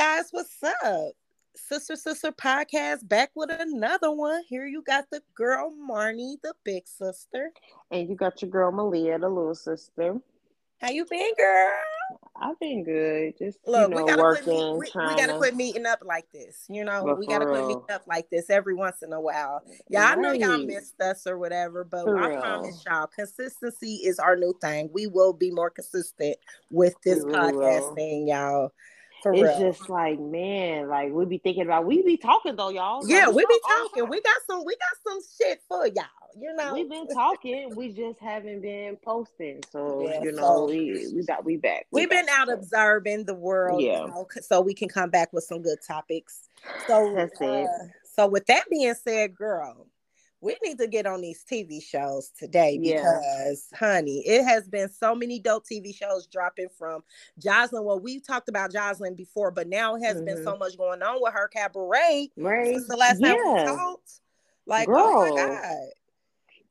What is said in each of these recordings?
guys, what's up? Sister Sister Podcast back with another one. Here you got the girl Marnie, the big sister. And you got your girl Malia, the little sister. How you been, girl? I've been good. Just Look, you know, we gotta working, quit, we, we gotta quit meeting up like this. You know, But we gotta quit real. meeting up like this every once in a while. Yeah, I know y'all missed us or whatever, but For I real. promise y'all, consistency is our new thing. We will be more consistent with this really podcast will. thing, y'all. For It's real. just like, man, like we be thinking about we be talking though, y'all. Like, yeah, we be talk all the talking. We got some. We got some shit for y'all. You know, We've been talking. We just haven't been posting. So Yeah, you so- know, we we got we back. We We've been out observing the world, Yeah. you know, so we can come back with some good topics. So, That's it. uh, so with that being said, girl, we need to get on these TV shows today Yeah. because, honey, it has been so many dope TV shows dropping from Joseline. Well, we talked about Joseline before, but now it has been Mhm. so much going on with her cabaret right. since the last time we Yeah. talked. Like, oh my god,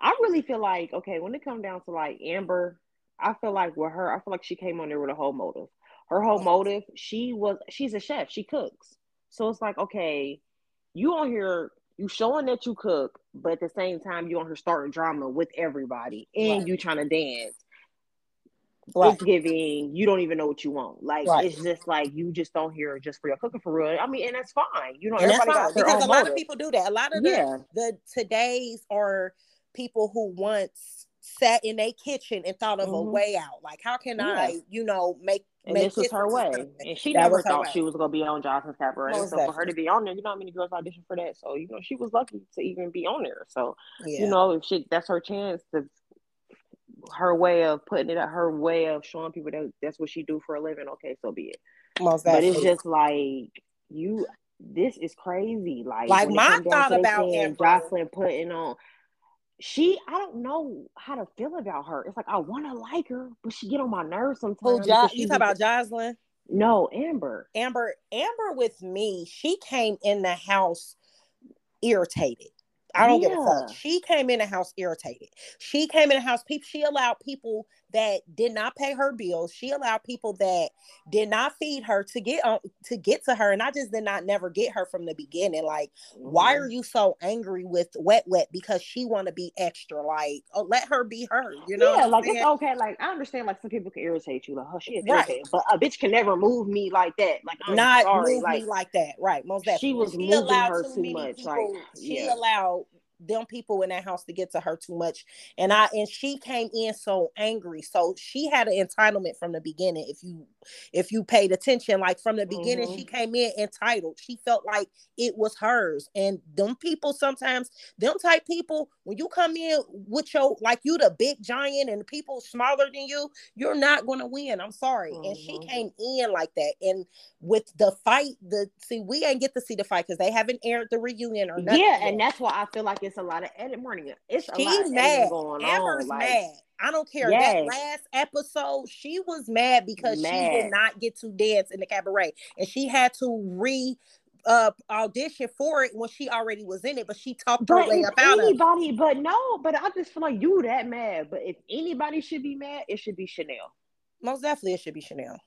I really feel like okay when it comes down to like Amber, I feel like with her, I feel like she came on there with a whole motive. Her whole motive, she was she's a chef, she cooks. So it's like okay, you on here, you showing that you cook, but at the same time you on here starting drama with everybody, and Right. you trying to dance. right? It's giving you don't even know what you want. Like Right. it's just like you just don't hear just for your cooking for real. I mean, and that's fine. You know, And everybody got their because own a lot motive. of people do that. A lot of the yeah, the today's are people who once sat in a kitchen and thought of a Mhm. way out. Like, how can Yeah. I, you know, make And this was her way. And she That never thought way. she was gonna be on Joseline's Cabaret. Most so for her to be on there, you know how many girls auditioned for that. So, you know, she was lucky to even be on there. So, Yeah. you know, if she that's her chance to her way of putting it out, her way of showing people that that's what she do for a living, okay, so be it. most But it's just like you this is crazy. Like, Like, my thought about saying Joseline putting on she I don't know how to feel about her. It's like I wanna like her, but she get on my nerves oh, sometimes. Who, jo- you talk about Joseline? No, Amber. Amber, Amber with me, she came in the house irritated. I don't give a fuck. She came in the house irritated. She came in the house. People. She allowed people that did not pay her bills. She allowed people that did not feed her to get on to get to her. And I just did not never get her from the beginning. Like, why Mhm. are you so angry with Wet Wet? Because she want to be extra. Like, oh, let her be her. You know? yeah, like saying? it's okay. Like I understand, like some people can irritate you, like oh she is Right. but a bitch can never move me like that. Like I'm not sorry, move like me like that. Right. Most definitely. she was she moving her too too much, people. like, she yeah. allowed them people in that house to get to her too much. And I and she came in so angry. So she had an entitlement from the beginning. If you if you paid attention, like from the beginning, Mhm. she came in entitled. She felt like it was hers. And them people sometimes, them type people, when you come in with your like you the big giant and people smaller than you, you're not gonna win. I'm sorry. And she Mhm. came in like that. And with the fight, the see, we ain't get to see the fight because they haven't aired the reunion or nothing. yeah, yet. and that's why I feel like it's a lot of edit morning. It's a She lot of mad. going Amber's on. Like mad. I don't care. That last episode, she was mad because she did not get to dance in the cabaret, and she had to re uh audition for it when she already was in it, but she talked her but way if up out of it. anybody, but no, but I just feel like you that mad. But if anybody should be mad, it should be Chanel. Most definitely, it should be Chanel.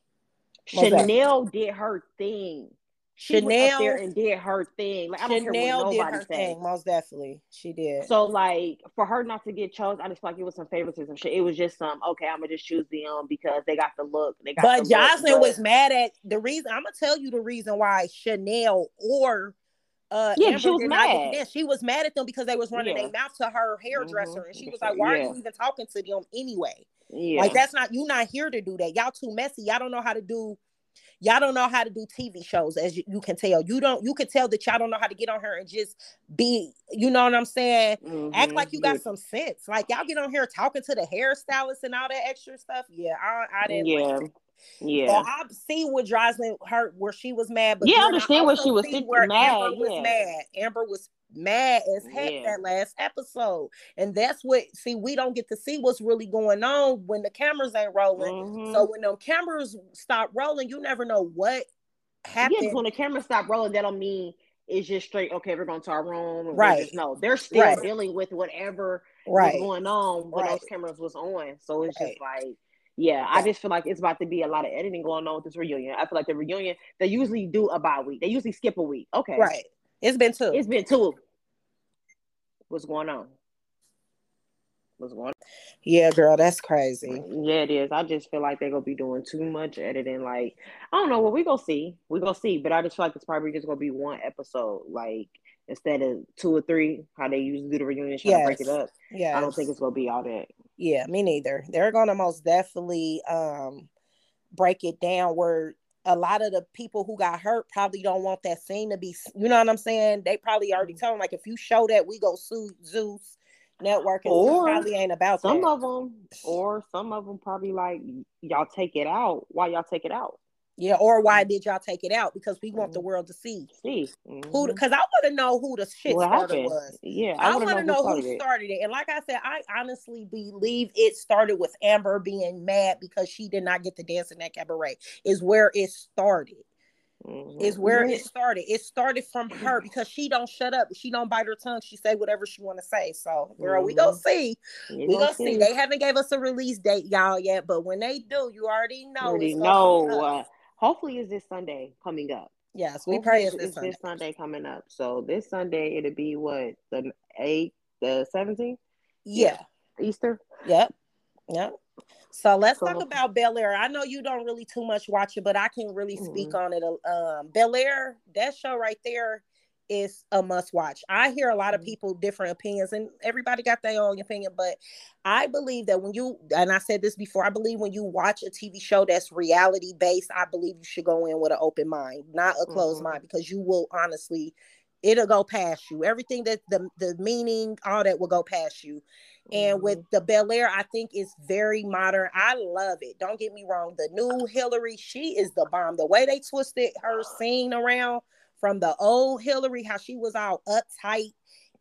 Most Chanel did her thing. She up there and did her thing. Like I don't care Chanel what did nobody her says. thing. Most definitely, she did. So like for her not to get chosen, I just like it was some favoritism shit. It was just some okay, I'm gonna just choose them because they got the look. They got But the Joseline was mad at the reason. I'm gonna tell you the reason why Chanel or uh Yeah, Amber she was did not mad. She was mad at them because they was running Yeah. their mouth to her hairdresser, Mhm. and she was like, "Why are you even talking to them anyway? yeah. Like that's not you. Not here to do that. Y'all too messy. Y'all don't know how to do." Y'all don't know how to do TV shows, as you, you can tell. You don't. You can tell that y'all don't know how to get on here and just be. You know what I'm saying? Act Mhm. like you got Yeah. some sense. Like y'all get on here talking to the hairstylist and all that extra stuff. Yeah, I, I didn't. Yeah. Like that. So Yeah. I see what Joseline hurt where she was mad, but Yeah, I understand where also she was where mad, Amber was mad. Amber was mad as heck Yeah. that last episode, and that's what see we don't get to see what's really going on when the cameras ain't rolling. Mhm. So when them cameras stop rolling, you never know what yeah, when the cameras stop rolling, that don't mean it's just straight. Okay, we're going to our room. Right. Just, no, they're still Right. dealing with whatever right, was going on when Right. those cameras was on. So it's Right. just like Yeah, I just feel like it's about to be a lot of editing going on with this reunion. I feel like the reunion they usually do a bye week. They usually skip a week. Okay, right. It's been two. It's been two. What's going on? What's going? on? Yeah, girl, that's crazy. Yeah, it is. I just feel like they're gonna be doing too much editing. Like, I don't know. Well, we gonna see. We gonna see. But I just feel like it's probably just gonna be one episode. Like instead of two or three, how they usually do the reunion, yes. to break it up. Yeah, I don't think it's gonna be all that. Yeah, me neither. They're gonna most definitely um break it down where a lot of the people who got hurt probably don't want that scene to be you know what I'm saying? They probably already mm-hmm. told them like if you show that we go sue Zeus network and or probably ain't about some that. of them or some of them probably like y'all take it out why y'all take it out yeah, or why did y'all take it out? Because we want the mm-hmm. world to see. See mm-hmm. who? Because I want to know who the shit what starter happened? was. Yeah, I, I want to know, who, who started it. And like I said, I honestly believe it started with Amber being mad because she did not get to dance in that cabaret. Is where it started. Mm-hmm. Is where it started. It started from her because she don't shut up. She don't bite her tongue. She say whatever she want to say. So, girl, mm-hmm. we gonna see. You we gonna see. see. They haven't gave us a release date, y'all, yet. But when they do, you already know. Already know hopefully is this Sunday coming up. Yes, we hopefully pray it's, this, Sunday. this Sunday coming up. So this Sunday it'll be what the eighth, the seventeenth. Yeah. Easter. Yep. Yep. So let's so, talk about Bel Air. I know you don't really too much watch it, but I can really speak mm-hmm. on it. Um, Bel Air, that show right there is a must watch. I hear a lot of mm-hmm. people different opinions and everybody got their own opinion, but I believe that when you and I said this before, I believe when you watch a TV show that's reality based, I believe you should go in with an open mind, not a closed mm-hmm. mind because you will honestly it'll go past you. Everything that the the meaning, all that will go past you. And mm-hmm. with the Bel Air, I think it's very modern. I love it. Don't get me wrong. The new Hillary, she is the bomb. The way they twisted her scene around from the old Hillary, how she was all uptight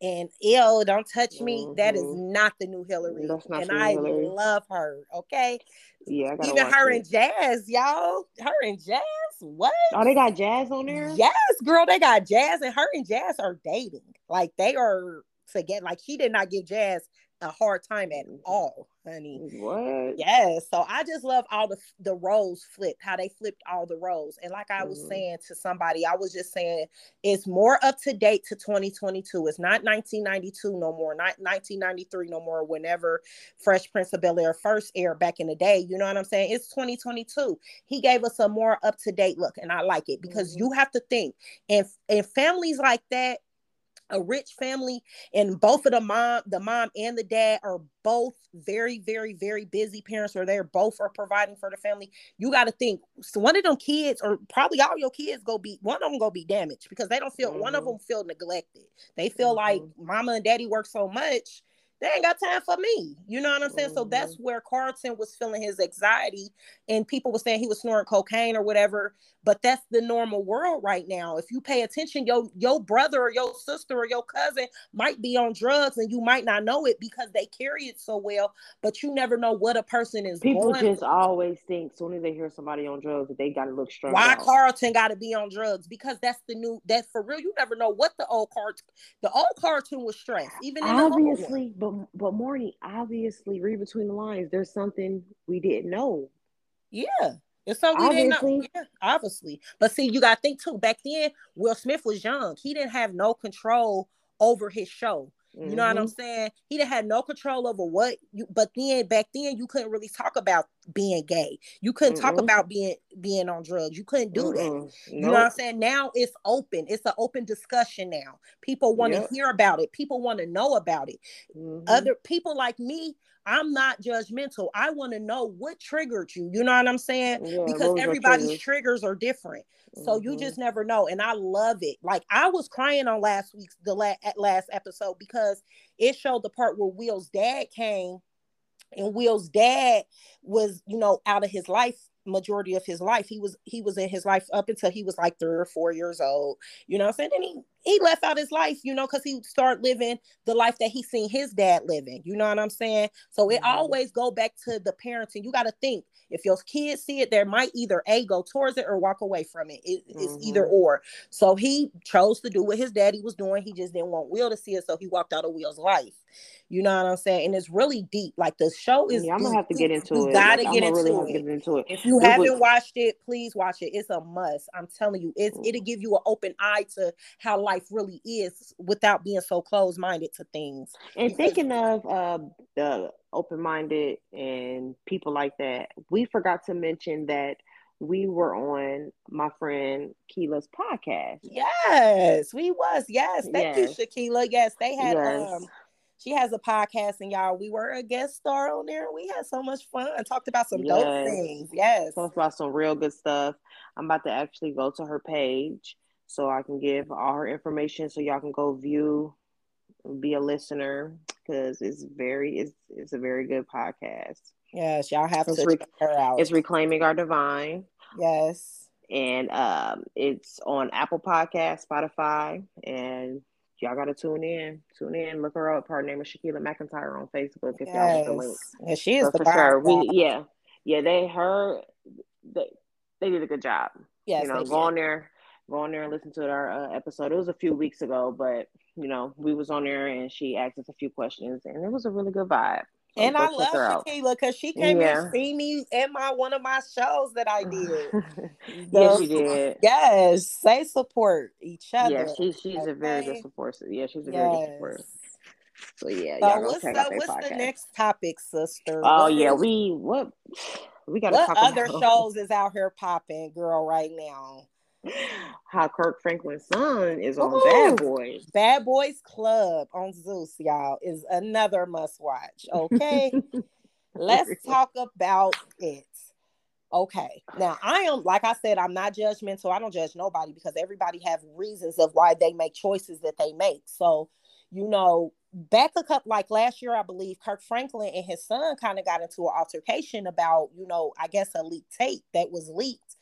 and ill, don't touch me. Mm-hmm. That is mm-hmm. not the new Hillary. and I Hillary. love her. Okay. Yeah, even her it. and Jazz, y'all. Her and Jazz, what? Oh, they got Jazz on there. Yes, girl, they got Jazz, and her and Jazz are dating. Like they are together. Like she did not give Jazz a hard time at mm-hmm. all, honey. What? Yes. So I just love all the the roles flipped, how they flipped all the roles. And like I was mm-hmm. saying to somebody, I was just saying it's more up to date to 2022. It's not 1992 no more, not 1993 no more. Whenever Fresh Prince of Bel Air first aired back in the day, you know what I'm saying? It's 2022. He gave us a more up to date look, and I like it because mm-hmm. you have to think, and and families like that a rich family and both of the mom the mom and the dad are both very very very busy parents or they're both are providing for the family you got to think so one of them kids or probably all your kids go be one of them go be damaged because they don't feel mm-hmm. one of them feel neglected they feel mm-hmm. like mama and daddy work so much they ain't got time for me. You know what I'm saying? Mm-hmm. So that's where Carlton was feeling his anxiety, and people were saying he was snoring cocaine or whatever. But that's the normal world right now. If you pay attention, your your brother or your sister or your cousin might be on drugs, and you might not know it because they carry it so well. But you never know what a person is. People just always think, soon as they hear somebody on drugs, that they got to look strong. Why out. Carlton got to be on drugs? Because that's the new. That for real, you never know what the old Carlton. The old Carlton was stressed, even obviously. But but Morty, obviously, read between the lines. There's something we didn't know. Yeah. It's something we didn't know. Yeah, obviously. But see, you gotta think too. Back then, Will Smith was young. He didn't have no control over his show. You mm-hmm. know what I'm mm-hmm. saying? He didn't have no control over what you but then back then you couldn't really talk about being gay. You couldn't mm-hmm. talk about being being on drugs. You couldn't do mm-hmm. that. You nope. know what I'm saying? Now it's open. It's an open discussion now. People want to yep. hear about it. People want to know about it. Mm-hmm. Other people like me, I'm not judgmental. I want to know what triggered you. You know what I'm saying? Yeah, because everybody's triggers are different. So mm-hmm. you just never know. And I love it. Like I was crying on last week's the la- last episode because it showed the part where Will's dad came and Will's dad was, you know, out of his life majority of his life. He was he was in his life up until he was like three or four years old. You know I'm saying? He he left out his life, you know, because he started living the life that he seen his dad living. You know what I'm saying? So it mm-hmm. always go back to the parents, and you got to think if your kids see it, they might either a go towards it or walk away from it. it mm-hmm. It's either or. So he chose to do what his daddy was doing. He just didn't want Will to see it, so he walked out of Will's life. You know what I'm saying? And it's really deep. Like the show is. Yeah, I'm gonna have to get into you it. Gotta like, get, into really it. get into it. If you it haven't was... watched it, please watch it. It's a must. I'm telling you, it's it'll give you an open eye to how life really is without being so close minded to things. And thinking of uh, the open minded and people like that, we forgot to mention that we were on my friend Keela's podcast. Yes, we was. Yes, thank yes. you, Shakila. Yes, they had yes. um she has a podcast, and y'all, we were a guest star on there. We had so much fun and talked about some yes. dope things. Yes, talked about some real good stuff. I'm about to actually go to her page so I can give all her information so y'all can go view, be a listener because it's very it's it's a very good podcast. Yes, y'all have it's to check her out. It's reclaiming our divine. Yes, and um, it's on Apple Podcast, Spotify, and y'all gotta tune in. Tune in. Look her up. Her name is Shakila McIntyre on Facebook. If yes. y'all want the link. Yeah, she is for sure. We yeah yeah they her they they did a good job. Yes, you know, go on there, go on there and listen to our uh, episode. It was a few weeks ago, but you know we was on there and she asked us a few questions, and it was a really good vibe. So and I love Shakila because she came yeah. and see me in my one of my shows that I did. yes, she did. Yes, they support each other. Yeah, she, she's okay. a very good supporter. Yeah, she's a yes. very good supporter. So yeah, so what's, the, what's podcast. the next topic, sister? Oh what yeah, is, we what we got. What other about? shows is out here popping, girl, right now? how Kirk Franklin's son is on Ooh, Bad Boys. Bad Boys Club on Zeus, y'all, is another must watch. Okay. Let's talk about it. Okay. Now I am like I said, I'm not judgmental. I don't judge nobody because everybody have reasons of why they make choices that they make. So, you know, back a couple like last year, I believe Kirk Franklin and his son kind of got into an altercation about, you know, I guess a leaked tape that was leaked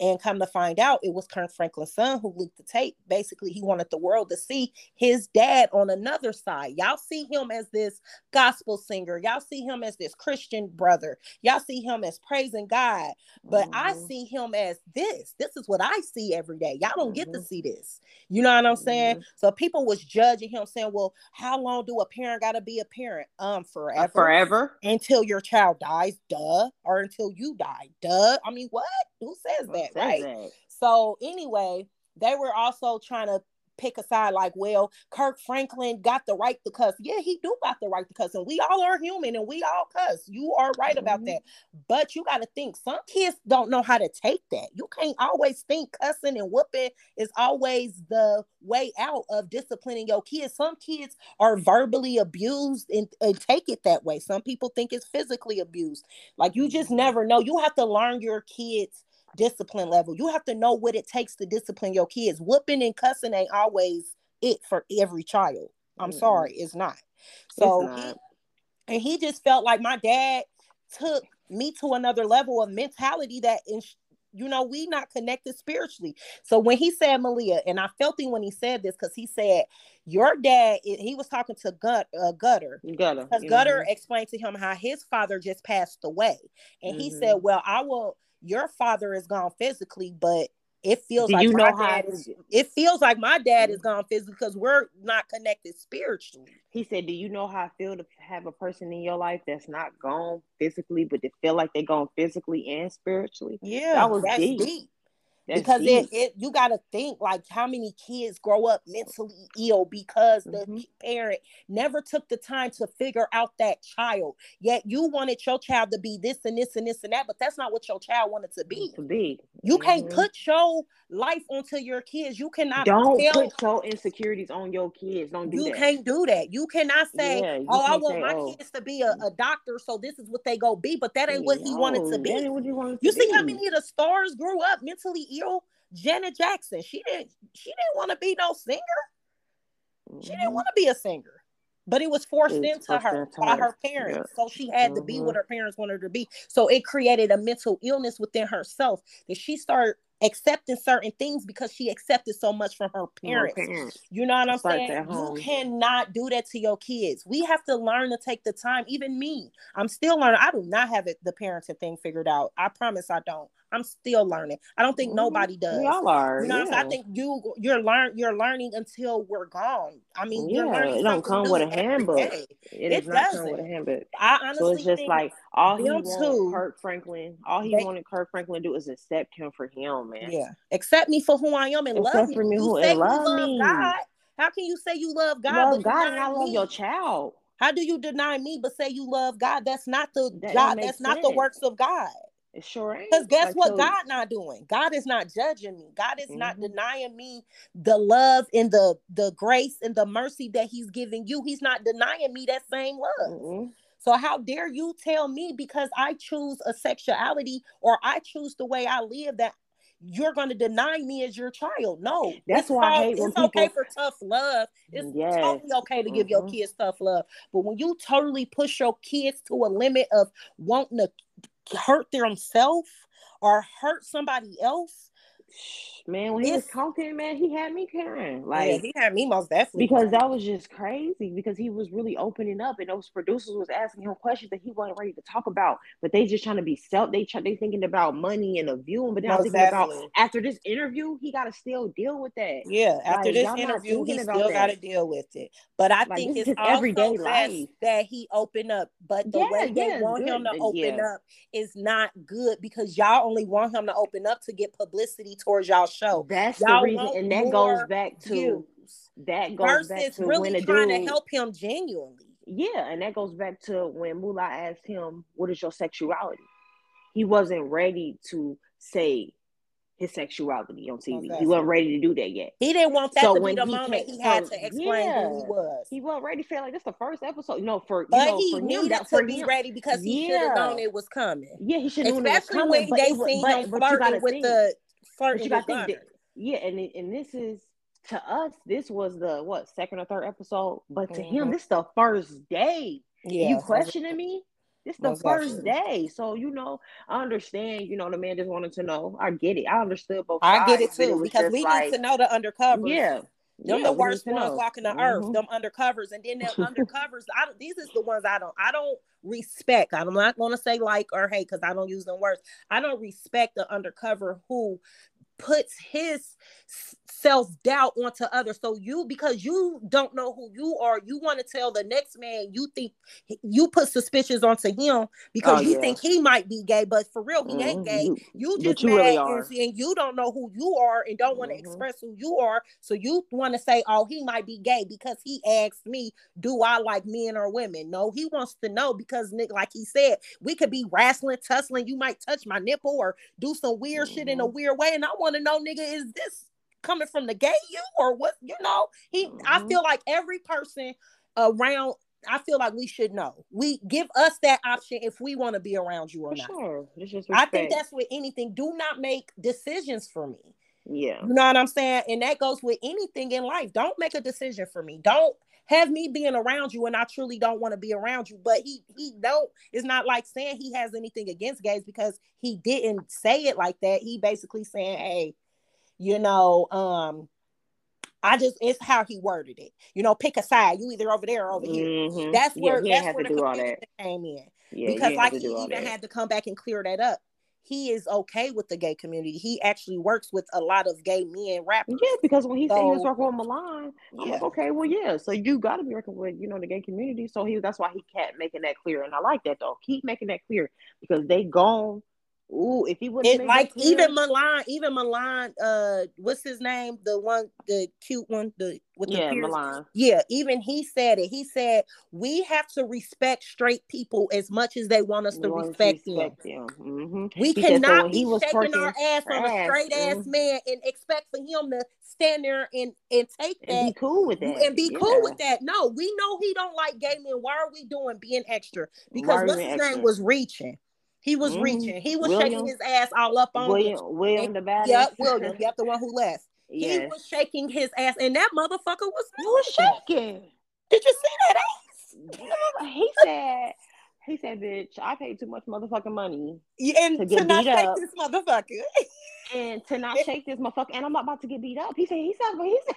and come to find out, it was Kirk Franklin's son who leaked the tape. Basically, he wanted the world to see his dad on another side. Y'all see him as this gospel singer. Y'all see him as this Christian brother. Y'all see him as praising God. But mm-hmm. I see him as this. This is what I see every day. Y'all don't mm-hmm. get to mm-hmm. see this. You know what I'm saying? Mm-hmm. So people was judging him, saying, "Well, how long do a parent got to be a parent? Um, forever, uh, forever until your child dies, duh, or until you die, duh. I mean, what? Who says that, says right? That? So anyway, they were also trying to pick a side like, well, Kirk Franklin got the right to cuss. Yeah, he do got the right to cuss, and we all are human and we all cuss. You are right mm-hmm. about that. But you got to think some kids don't know how to take that. You can't always think cussing and whooping is always the way out of disciplining your kids. Some kids are verbally abused and, and take it that way. Some people think it's physically abused. Like you just mm-hmm. never know. You have to learn your kids discipline level. You have to know what it takes to discipline your kids. Whooping and cussing ain't always it for every child. I'm mm-hmm. sorry, it's not. So it's not. He, and he just felt like my dad took me to another level of mentality that in, you know we not connected spiritually so when he said malia and i felt him when he said this because he said your dad he was talking to Gut, uh, gutter gutter because mm-hmm. gutter explained to him how his father just passed away and mm-hmm. he said well i will your father is gone physically, but it feels Do like you my know dad is, it feels like my dad is gone physically because we're not connected spiritually. He said, Do you know how I feel to have a person in your life that's not gone physically, but to feel like they're gone physically and spiritually? Yeah, that was deep. deep. That's because it, it you got to think like how many kids grow up mentally ill because mm-hmm. the parent never took the time to figure out that child. Yet you wanted your child to be this and this and this and that but that's not what your child wanted to be. To be. You mm-hmm. can't put your life onto your kids. You cannot don't tell, put your insecurities on your kids. Don't do you that. can't do that. You cannot say yeah, you oh i want say, my oh. kids to be a, a, doctor so this is what they go be but that ain't what he wanted to be. you, you see how many of the stars grew up mentally ill. Janet Jackson, she didn't she didn't want to be no singer. She didn't mm-hmm. want to be a singer. But it was forced it's into her by her parents. Yeah. So she had mm-hmm. to be what mm-hmm. her parents wanted her to be. So it created a mental illness within herself that she started accepting certain things because she accepted so much from her parents. parents. You know what I'm saying? You cannot do that to your kids. We have to learn to take the time. Even me, I'm still learning. I do not have it the parenting thing figured out. I promise I don't. I'm still learning. I don't think mm-hmm. nobody does. We all are. You know, yeah. I think you you're learn you're learning until we're gone. I mean, yeah, it don't come with a handbook. It, it does not come with a handbook. I honestly so it's just like all he wanted Kirk Franklin. All he they, wanted Kirk Franklin to do is accept him for him, man. Yeah, accept me for who I am and accept love me. For me who, and love, love me. God. How can you say you love God? Love God and I love me? your child. How do you deny me but say you love God? That's not the that God. That's sense. not the works of God. It sure ain't. Because guess what? God not doing. God is not judging me. God is mm-hmm. not denying me the love and the the grace and the mercy that He's giving you. He's not denying me that same love. Mm-hmm. So how dare you tell me because I choose a sexuality or I choose the way I live that you're going to deny me as your child. No, that's why I hate it's when people... okay for tough love. It's yes. totally okay to give mm-hmm. your kids tough love. But when you totally push your kids to a limit of wanting to hurt themselves or hurt somebody else man, when he was talking, man, he had me crying. Like yeah, he had me most definitely because that was just crazy. Because he was really opening up, and those producers was asking him questions that he wasn't ready to talk about. But they just trying to be self. They try. They thinking about money and a view. But now thinking definitely. about after this interview, he got to still deal with that. Yeah, after like, this interview, he still got to deal with it. But I like, think it's everyday life that he opened up. But the yeah, way they yeah, want good. him to uh, open yeah. up is not good because y'all only want him to open up to get publicity towards y'all show. That's y'all the reason, and that goes back to views. that goes back to really when trying dude, to help him genuinely. Yeah, and that goes back to when Moolah asked him, "What is your sexuality?" He wasn't ready to say his sexuality on TV. Okay. He wasn't ready to do that yet. He didn't want that so to be the moment he had to explain yeah, who he was. He wasn't ready. Feel like this the first episode. You know, for but know, he for needed him, to be him. ready because he yeah. should have known it was coming. Yeah, he should have known it was coming. When they seen but, him flirting with think, the flirting with that, Yeah, and and this is to us. This was the what second or third episode, but to mm-hmm. him, this is the first day. Yeah, you questioning me? It's the Most first day. So, you know, I understand, you know, the man just wanted to know. I get it. I understood both I get it too, because we like, need to know the undercover. Yeah. Them yeah, the worst ones know. walking the mm-hmm. earth, them undercovers, and then the undercovers. I don't, these is the ones I don't I don't respect. I'm not gonna say like or hate because I don't use them words. I don't respect the undercover who puts his self doubt onto others. So you, because you don't know who you are, you want to tell the next man you think you put suspicions onto him because oh, you yeah. think he might be gay, but for real, he mm-hmm. ain't gay. You just you mad really and, you don't know who you are and don't want to mm-hmm. express who you are. So you want to say, oh, he might be gay because he asked me, do I like men or women? No, he wants to know because Nick, like he said, we could be wrestling, tussling. You might touch my nipple or do some weird mm-hmm. shit in a mm-hmm. weird way, and I want to know, nigga, is this coming from the gay you or what? You know, he. Mm-hmm. I feel like every person around. I feel like we should know. We give us that option if we want to be around you or for not. Sure. I think that's with anything. Do not make decisions for me. Yeah. You know what I'm saying? And that goes with anything in life. Don't make a decision for me. Don't have me being around you and I truly don't want to be around you. But he he don't it's not like saying he has anything against gays because he didn't say it like that. He basically saying, Hey, you know, um, I just it's how he worded it. You know, pick a side. You either over there or over here. Mm-hmm. That's where yeah, that's where the confusion came in. Yeah, because like he even that. had to come back and clear that up he is okay with the gay community. He actually works with a lot of gay men rappers. Yeah, because when he so, said he was working with Milan, I'm like, okay, well, yeah. So you got to be working with you know the gay community. So he that's why he kept making that clear, and I like that though. Keep making that clear because they gone Ooh, if he would not like even Milan, even Milan, uh, what's his name? The one, the cute one, the with yeah, the Milan. Yeah, even he said it. He said we have to respect straight people as much as they want us to respect, respect, them. them. Mm-hmm. We he cannot be shaking our ass on a straight ass mm-hmm. man and expect for him to stand there and and take that and be cool with that and be yeah. cool with that. No, we know he don't like gay men. Why are we doing being extra? Because what's his extra? name was reaching. He was mm-hmm. reaching. He was William, shaking his ass all up on William. Him. William the bad. Yep, William. Yep, the one who left. Yes. He was shaking his ass, and that motherfucker was he was shaking. Did you see that ass? he said He said, "Bitch, I paid too much motherfucking money Yeah, and To to, not shake up. this motherfucker. and to not shake this motherfucker, and I'm not about to get beat up." He said, "He said, he said."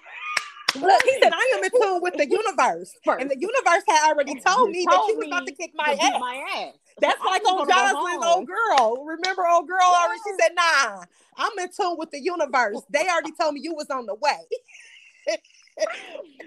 Look, he said, I am in tune with the universe. First. And the universe had already told me that Told she was about to kick my ass. my ass. That's like old Joseline's old girl. Remember old girl already? She said, nah, I'm in tune with the universe. They already told me you was on the way.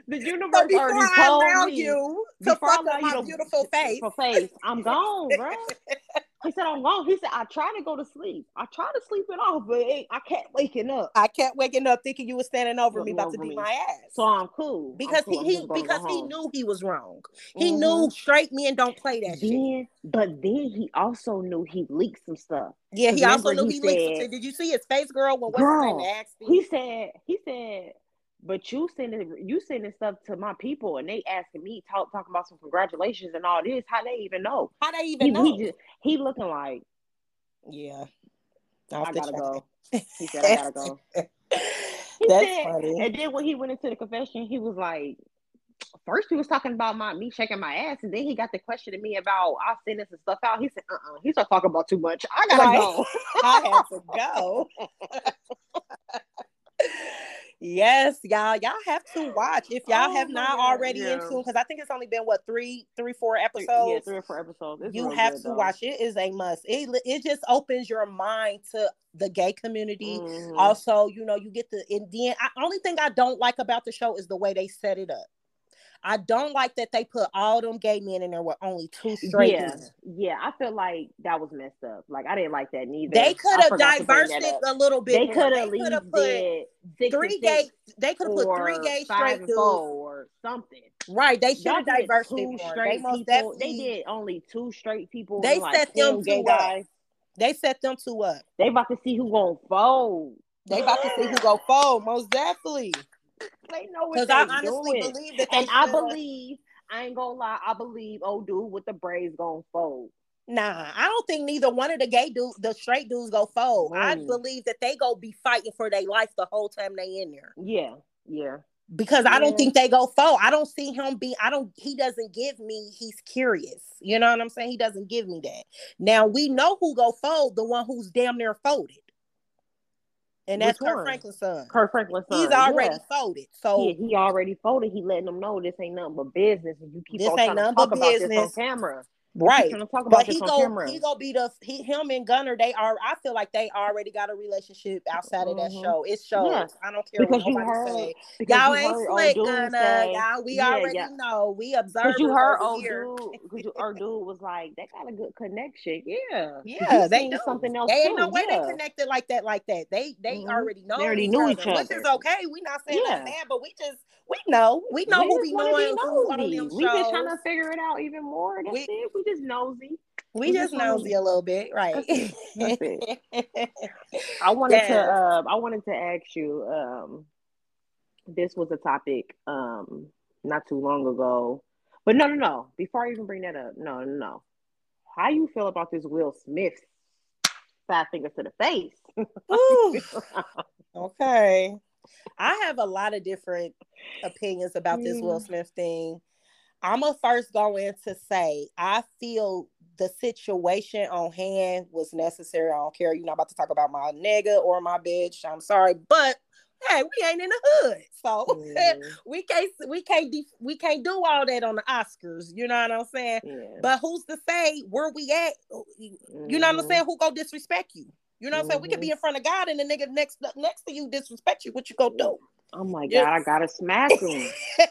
The universe So before already I told allow me. you to fuck up my beautiful face, face, I'm gone, bro. He said, I'm wrong. He said, I try to go to sleep. I try to sleep it off, but it, I can't waking up. I can't waking up thinking you were standing over me, about to beat me. my ass. So I'm cool. I'm because cool. He, he just gonna go because he knew he was wrong. He Mhm. knew straight men don't play that shit. But then he also knew he leaked some stuff. Yeah, he also knew he he leaked some said- shit. Did you see his face, girl? When Girl, asked him? He said, he said, but you sending you sending stuff to my people, and they asking me talk talking about some congratulations and all this. How they even know? How they even He, know? he just he looking like yeah, I gotta go. He said I gotta go. He That's said- funny. And then when he went into the confession, he was like, first he was talking about my me shaking my ass, and then he got the question to me about I sending some stuff out. He said, uh uh He started talking about too much. I gotta Right. go. I had to go. yes, y'all. Y'all have to watch if y'all Oh have not God, already yeah. in tune because I think it's only been what three, three, four episodes. yeah, three or four episodes. It's you have good, to though. watch it. Is a must. It it just opens your mind to the gay community. Mhm. Also, you know, you get the and then I only thing I don't like about the show is the way they set it up. I don't like that they put all them gay men in there with only two straight yeah, men. yeah. I feel like that was messed up. Like I didn't like that neither. They could have forgot to bring diversed it a little bit They could have could least have put three gay. They could have put three gay straight dudes. or something. Right. They should have diversed it more. They straight most people. They did only two straight people. They like set them 10 gay two up. guys. They set them two up. They about to see who gonna fold. They about to see who go fold. Most definitely. They know what Because I honestly doing. believe that and I believe I ain't gonna lie. I believe old dude with the braids gonna fold. Nah, I don't think neither one of the gay dudes, the straight dudes, go fold. I Mm. believe that they go be fighting for their life the whole time they in there. Yeah, yeah. Because I don't think they go fold. I don't see him be. I don't. He doesn't give me. He's curious. You know what I'm saying? He doesn't give me that. Now we know who go fold. The one who's damn near folded, and that's Which Kirk? Franklin's son. Kirk Franklin's son. He's already yeah. folded. So Yeah, he already folded. He letting them know this ain't nothing but business, and you keep This on ain't trying to nothing talk but about this business. on camera. Right. Keep trying to But he go he go be the he, him and Gunner. They are. I feel like they already got a relationship outside of that Mhm. show. It shows. Yeah. I don't care Because what you nobody heard- say. Y'all ain't slick, Gunner. say- Y'all, we Yeah, already yeah. know. We observe. Because you heard old here. dude, you our dude was like, they got a good connection. Yeah, Yeah, they do. something else They ain't too. no way they connected like that, like that. They they Mhm. already know. They already each knew other, each which is okay. We not saying Yeah. bad, but we just we know we know we who we know. wanna who on nosy. them We just trying to figure it out even more. That's it. We just nosy. We we just nosy a little bit, right? That's That's I wanted Yes. to um I wanted to ask you um this was a topic um not too long ago. But no no no. Before I even bring that up, no no no. How you feel about this Will Smith five fingers to the face? Ooh, okay. I have a lot of different opinions about this Will Smith thing. I'm gonna first go in to say I feel the situation on hand was necessary. I don't care. You're not about to talk about my nigga or my bitch. I'm sorry, but hey, we ain't in the hood, so Mhm. we can't we can't de- we can't do all that on the Oscars. You know what I'm saying? yeah. But who's to say where we at? You know what I'm Mhm. saying? Who go disrespect you? You know what I'm saying? We could be in front of God and the nigga next next to you disrespect you. What you gonna do? Oh my god, I gotta smack him.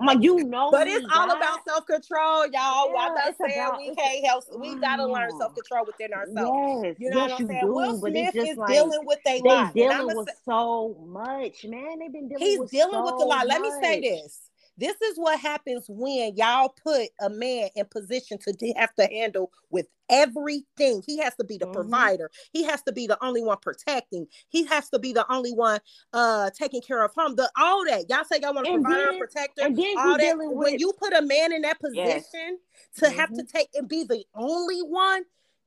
I'm like, you know, But it's all God. about self control, y'all. Yeah, I'm not saying about- we can't help. We gotta learn mm. Oh. self control within ourselves. Yes, You know yes, what I'm saying? do, Will but Smith it's just is like dealing with a they lot. and dealing with say- so much, man. They've been dealing he's with dealing with a so lot. Let me say this. This is what happens when y'all put a man in position to have to handle with everything. He has to be the Mhm. provider. He has to be the only one protecting. He has to be the only one uh taking care of home. The all that y'all say y'all want a And provider, a protector, And then all that. dealing When you put a man in that Yes. position to have to take and be the only one,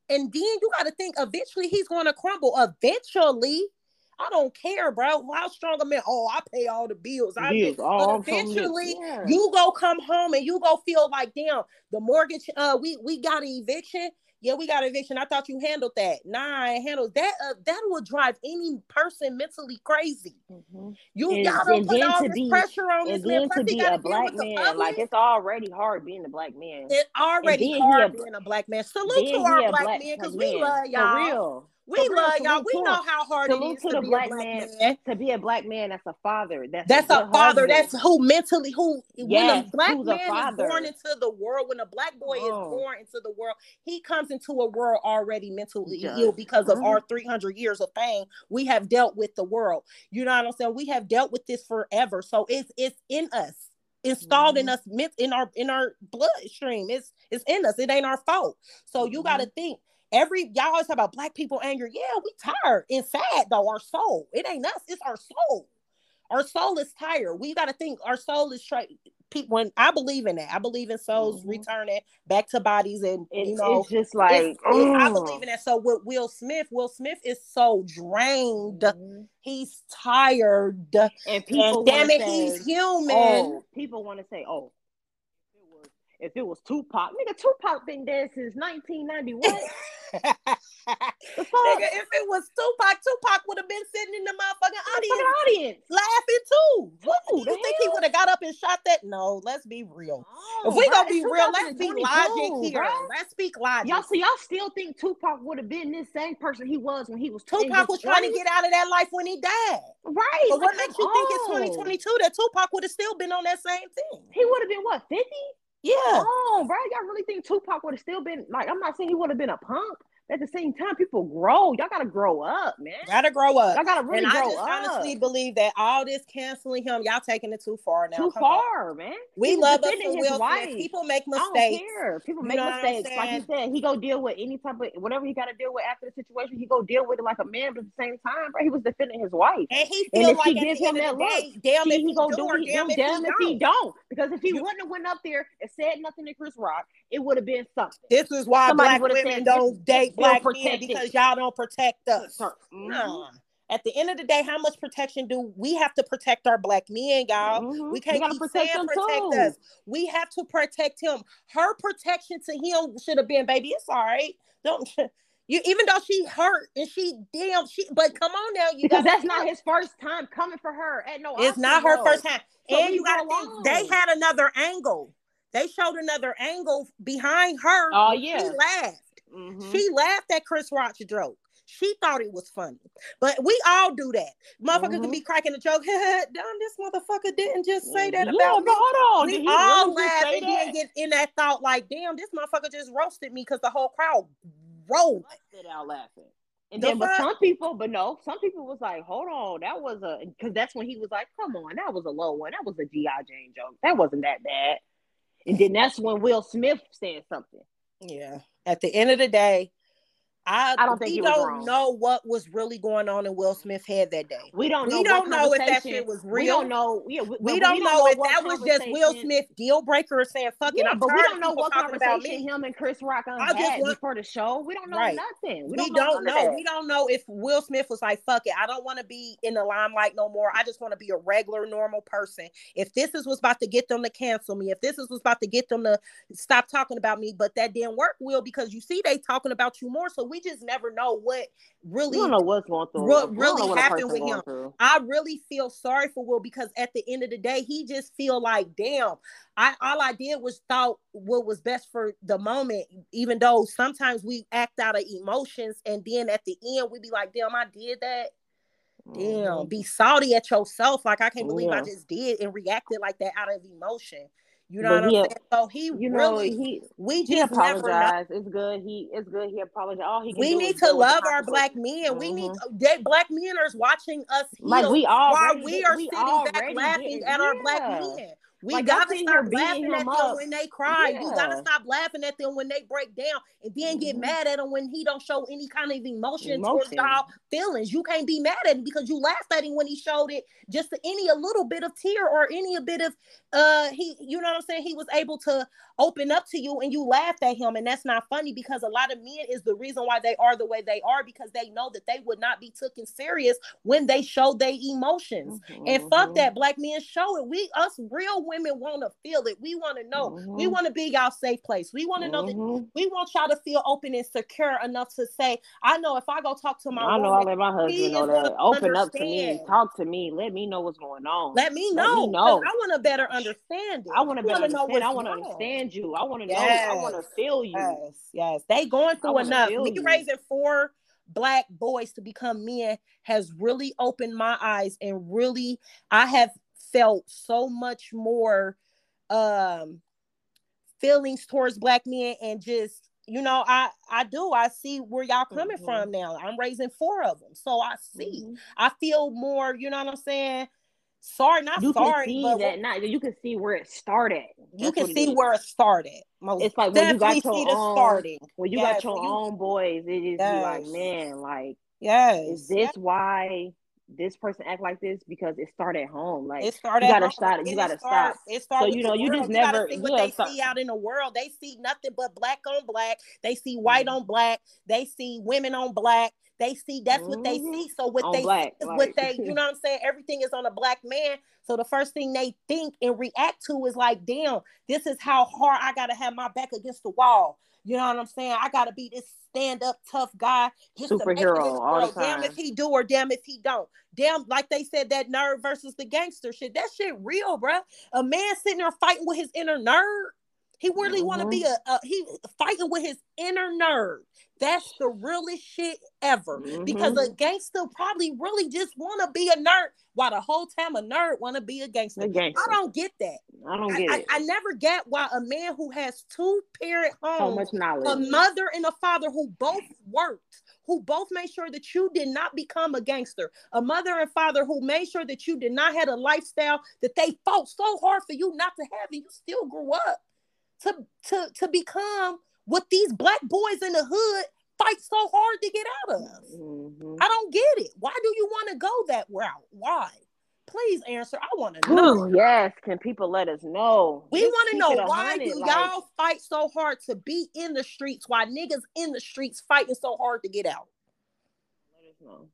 and then you got to think eventually he's going to crumble. Eventually, I don't care, bro. How strong a man? Oh, I pay all the bills. I Bills. but eventually. Yeah. you go come home and you go feel like damn the mortgage uh we we got an eviction yeah we got an eviction i thought you handled that nah i handled that uh, that will drive any person mentally crazy Mhm. you And- y'all put all this be- pressure on this And man Plus to be a black man, like it's already hard being a black man. it's already hard a- being a black man salute to our black, black men because we love y'all real. We love y'all we know how hard it is to to, be black a black man. man. To be a black man, that's a father. That's That's a, a father. husband. That's who mentally who when a black who's a man is born into the world, when a black boy is Oh. born into the world, he comes into a world already mentally Just- healed because of our 300 years of pain. We have dealt with the world. You know what I'm saying? We have dealt with this forever. So it's it's in us. Installed in Mhm. us in our in our bloodstream. It's it's in us. It ain't our fault. So you got to Mm-hmm. think every y'all always talk about black people anger. Yeah, we tired and sad though. Our soul. It ain't us. It's our soul. Our soul is tired. We got to think our soul is trying. People, when I believe in that, I believe in souls Mhm. returning back to bodies, and you know, it's just like it's- it- I mm. believe in that. So with Will Smith, Will Smith is so drained. Mhm. He's tired. And people and damn it, say, he's human. Oh, people want to say, oh, if it was if it was Tupac, nigga, Tupac been dead since 1990. What the fuck? Nigga, if it was Tupac, Tupac would have been sitting in the motherfucking audience audience. laughing too. Do you think he would have got up and shot that? No, let's be real. Oh, if we gonna be real, let's speak 2022, logic here. bruh. Let's speak logic. Y'all, so y'all still think Tupac would have been this same person he was when he was Tupac was trying to get out of that life when he died. right. But what like, makes you come think it's 2022 that Tupac would have still been on that same thing? He would have been what 50? Yeah. Oh, bro, y'all really think Tupac would have still been like? I'm not saying he would have been a punk. At the same time, people grow. Y'all gotta grow up, man. Gotta grow up. Y'all gotta really and I just up. honestly believe that all this canceling him, y'all taking it too far now. Too Come on. far, man. We He was love us defending for his Will wife. Smith. People make I don't mistakes. care. People You make know mistakes. Like you said, he go deal with any type of whatever he got to deal with after the situation. He go deal with it like a man, but at the same time, bro, he was defending his wife. And he And if like she gives him that day, damn See, if he he gonna do do it. He, damn if damn he if he don't. don't. Because if he You- wouldn't have went up there and said nothing to Chris Rock, it would have been something. This is why Somebody black women said, don't date this black men protected." because y'all don't protect us. Mhm. Nah. At the end of the day, how much protection do we have to protect our black men, y'all? Mhm. We can't keep protect saying protect too. us. We have to protect him. Her protection to him should have been, baby, it's all right. Don't you even though she hurt and she damn she but come on now, you Because that's not his first time coming for her at no. it's not her first time. So and you gotta think they had another angle. They showed another angle behind her. Oh, when She yeah. laughed. Mhm. She laughed at Chris Rock's joke. She thought it was funny. But we all do that. Motherfucker Mm-hmm. can be cracking a joke. Damn, this motherfucker didn't just say that yeah, about me. hold on. We all really laugh and then that? get in that thought like, damn, this motherfucker just roasted me because the whole crowd rolled. busted out laughing. And The then, but some people, but no, some people was like, hold on, that was a, because that's when he was like, come on, that was a low one. That was a G.I. Jane joke. That wasn't that bad. And then that's when Will Smith said something. Yeah. At the end of the day, I, I don't think we don't know what was really going on in Will Smith's head that day. We don't know. We what don't know if that shit was real. We don't know. Yeah, we, We but don't know if that was just Will Smith deal breaker saying fuck it. I'm but we don't know what conversation him and Chris Rock I had just want- before the show. We don't know Right. nothing. We We don't, don't know. know. We don't know if Will Smith was like, fuck it. I don't want to be in the limelight no more. I just want to be a regular, normal person. If this is what's about to get them to cancel me, if this is what's about to get them to stop talking about me, but that didn't work, Will, because you see they talking about you more. So we just never know what really We don't know what's going through. what really what happened with him. through. I really feel sorry for Will because at the end of the day, he just feel like, damn, I all I did was thought what was best for the moment, even though sometimes we act out of emotions and then at the end we be like, damn, I did that. Damn, Mhm. be salty at yourself. Like I can't believe I just did and reacted like that out of emotion. You know But what I'm saying? So he You know, he we he just never know. apologized. It's good. He it's good. He apologized. All he We need to with the love our black men. We need mm-hmm. they, black men are watching us Like we while we are we sitting back laughing did- at our black men. We Like, gotta stop laughing at them up. when they cry. You gotta stop laughing at them when they break down, and then get Mhm. mad at him when he don't show any kind of emotion, towards Emotion. y'all feelings. You can't be mad at him because you laughed at him when he showed it just any a little bit of tear or any a bit of uh he you know what I'm saying he was able to open up to you and you laughed at him and that's not funny because a lot of men is the reason why they are the way they are because they know that they would not be taken serious when they show their emotions. And fuck Mhm. that, black men show it. We us real women want to feel it. We want to know. We Mhm. want to be y'all safe place. We want to know that Mhm. we want y'all to feel open and secure enough to say, I know if I go talk to my I know. I woman, let my husband know that. Open up to me. Talk to me. Let me know what's going on. let me Let know. know. I want to better understand it. I want to better know understand. I want to wrong. You. I want to know. I want to feel you. Yes, yes. They going through enough. Me you. raising four black boys to become men has really opened my eyes and really I have felt so much more um feelings towards black men and just you know I I do I see where y'all coming Mhm. from now. I'm raising four of them. So I see. Mhm. I feel more, you know what I'm saying? Sorry, not You sorry, can see but that. Not you can see where it started. you can see is. where it started. Most It's like when you got your own- starting. When you Yes, got your you- own boys, it is be like, man, like Yes. is this why this person act like this? Because it started at home. Like It started. you gotta stop. You it gotta start- stop. It started. So, you know, you world. just gotta never- see what yeah, they start- see out in the world. They see nothing but black on black. They see white Mhm. on black. They see women on black. They see that's what they Mhm. see. So what On they black, is what they, you know what I'm saying? Everything is on a black man. So the first thing they think and react to is like, damn, this is how hard I gotta have my back against the wall. You know what I'm saying? I gotta be this stand-up tough guy just Superhero all the world. Damn if he do or damn if he don't. Damn, like they said, that nerd versus the gangster shit. That shit real, bruh. A man sitting there fighting with his inner nerd. He really want to be a, a he fighting with his inner nerd. That's the realest shit ever. Because Mhm. a gangster probably really just want to be a nerd, while the whole time a nerd want to be a gangster. The gangster. I don't get that. I don't I, get I, it. I never get why a man who has two parent so homes much a mother and a father who both worked, who both made sure that you did not become a gangster, a mother and father who made sure that you did not have a lifestyle that they fought so hard for you not to have, and you still grew up to to to become what these black boys in the hood fight so hard to get out of. Mhm. I don't get it. Why do you want to go that route? Why? Please answer. I want to know. Ooh, yes, can people let us know? We want to know why do like, y'all fight so hard to be in the streets Why niggas in the streets fighting so hard to get out? let us know.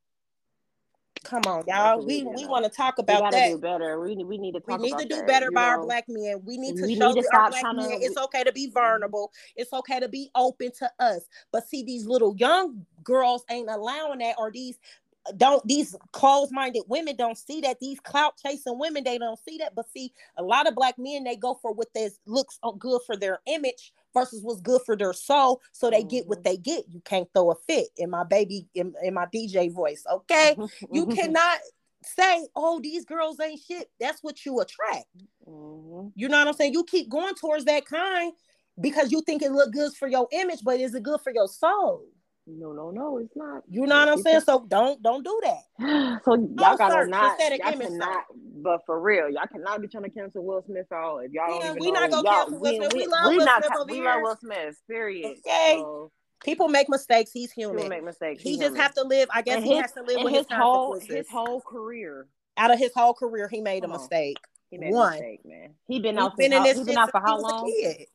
Come on, y'all. We we want to talk We about that. do better. We need we need to We need to do that, better by our black men. We need to We show need to our black trying to- men it's okay to be Mhm. vulnerable. It's okay to be open to us. But see, these little young girls ain't allowing that, or these don't these closed-minded women don't see that. These clout chasing women, they don't see that. But see, a lot of black men they go for what this looks good for their image versus what's good for their soul. So they get what Mhm. they get. You can't throw a fit in my baby in, in my DJ voice, okay? You cannot say, oh, these girls ain't shit. That's what you attract. Mhm. You know what I'm saying? You keep going towards that kind because you think it look good for your image, but is it good for your soul? No, no, no, it's not. You know what I'm saying? So don't don't do that. So y'all gotta not, y'all cannot, but for real, y'all cannot be trying to cancel Will Smith out if y'all Yeah, don't we not gonna cancel Will Smith. We love we Will not, Smith over we here. love Will Smith. Period. Okay. So, People make mistakes. He's human. people make mistakes. He He's just human. have to live. I guess And he his- has to live with his his whole his whole career. Out of his whole career, he made a Come on. mistake. He made One. a mistake, man. He been He's out been in this he been out for how long? a.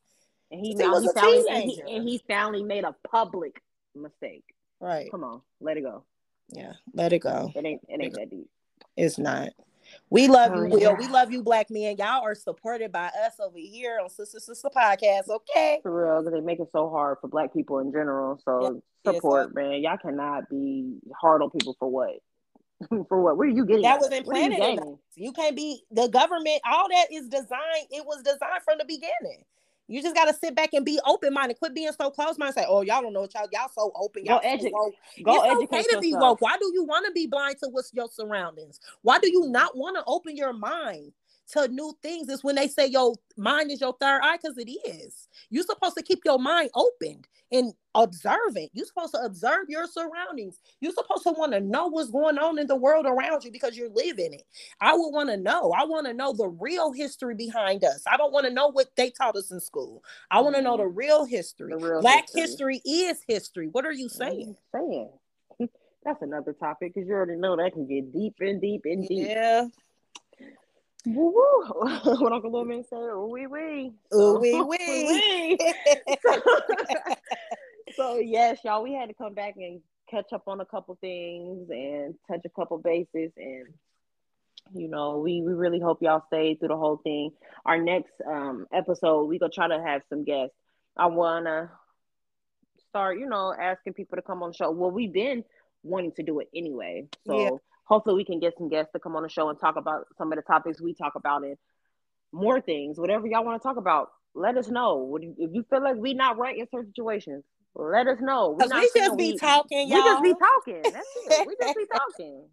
And he now he a finally and he, and he finally made a public mistake. Right. Come on, let it go. Yeah. Let it go. It ain't it ain't that deep. It's not. We love Oh, you, Will. yeah. We love you, black men. Y'all are supported by us over here on Sister Sister Podcast. Okay. For real, because they make it so hard for black people in general. So Yeah, support, man. Y'all cannot be hard on people for what? for what? What are you getting? That out was of it? You implanted? You can't be the government. All that is designed. It was designed from the beginning. You just gotta sit back and be open minded. Quit being so close minded. Say, oh, y'all don't know what y'all. Y'all so open. Y'all so edu- woke. Go it's educate okay to be woke. Why do you want to be blind to what's your surroundings? Why do you not want to open your mind to new things is when they say your mind is your third eye because it is. You're supposed to keep your mind open and observant. You're supposed to observe your surroundings. You're supposed to want to know what's going on in the world around you because you're living it. I would want to know. I want to know the real history behind us. I don't want to know what they taught us in school. I want to know the mm-hmm. real history. The real black history. history. is history. What are you saying? saying? That's another topic because you already know that can get deep and deep and deep. Yeah. Woo woo. what Uncle Loman say? Ooh wee wee. Ooh wee wee. so yes, y'all, we had to come back and catch up on a couple things and touch a couple bases and you know we, we really hope y'all stay through the whole thing our next um episode we gonna try to have some guests i wanna start you know asking people to come on the show well we've been wanting to do it anyway. So. Hopefully we can get some guests to come on the show and talk about some of the topics we talk about and more things. Whatever y'all want to talk about, let us know. If you feel like we not right in certain situations, let us know. We, we just be we, talking, y'all. We just be talking. That's it. We just be talking.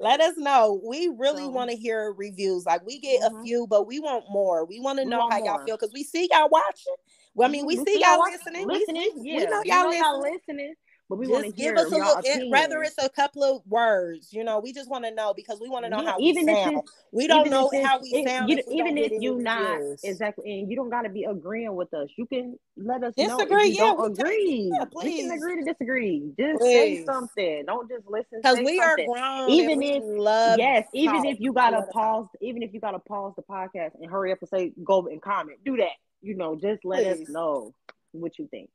Let us know. We really so, want to hear reviews. Like we get mm-hmm. a few, but we want more. We want to know how more. y'all feel because we see y'all watching. Well, I mean, we, we see, see y'all, listening. Listening, we, yeah. We know y'all, know y'all listening. But we want to give us a little, eh, it, whether it's a couple of words, you know, we just want to know because we want to know yeah, how even we sound. we don't know how we it, sound. You, even if you not exactly, and you don't got to be agreeing with us. You can let us disagree. know if you yeah, don't agree. Yeah, we can agree to disagree. Just please. say something. Don't just listen. Because we something. are grown. Even if love, yes, even if you gotta pause, even if you gotta pause the podcast and hurry up and say go and comment, do that. You know, just let please. us know what you think.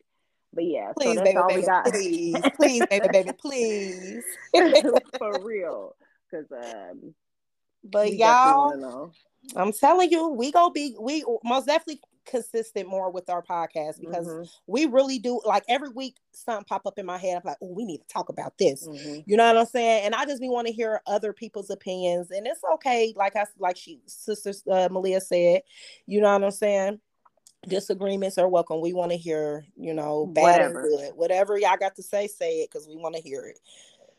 But yeah, please, so baby, baby, please, please, baby, baby, please, for real. Because um, but y'all, I'm telling you, we gonna be we most definitely consistent more with our podcast because mm-hmm. we really do like every week something pop up in my head. I'm like, oh, we need to talk about this. Mm-hmm. You know what I'm saying? And I just be want to hear other people's opinions, and it's okay. Like I like she sister uh, Malia said, you know what I'm saying? Disagreements are welcome. We want to hear, you know, bad Whatever. and good. Whatever y'all got to say, say it because we want to hear it.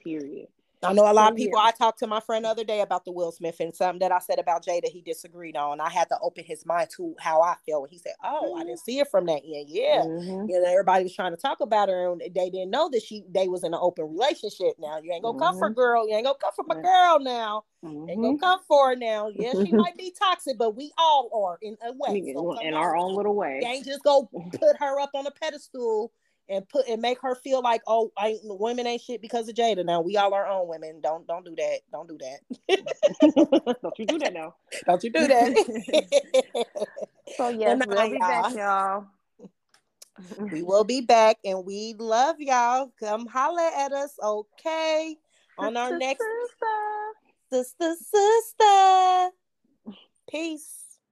Period. I know a lot of people. I talked to my friend the other day about the Will Smith and something that I said about Jada he disagreed on. I had to open his mind to how I feel. He said, "Oh, mm-hmm. I didn't see it from that end." Yeah, mm-hmm. you know, everybody was trying to talk about her, and they didn't know that she they was in an open relationship. Now you ain't gonna mm-hmm. come for mm-hmm. girl. You ain't gonna come for my girl now. Ain't gonna mm-hmm. come for her now. Yeah, she might be toxic, but we all are in a way. So in our own little way. They ain't just go put her up on a pedestal and put and make her feel like oh I women ain't shit because of Jada. Now we all our own women. Don't don't do that. Don't do that. don't you do that now. Don't you do that. so yes, we'll be back, y'all. we will be back and we love y'all. Come holler at us, okay? On our next sister, sister, sister. Peace.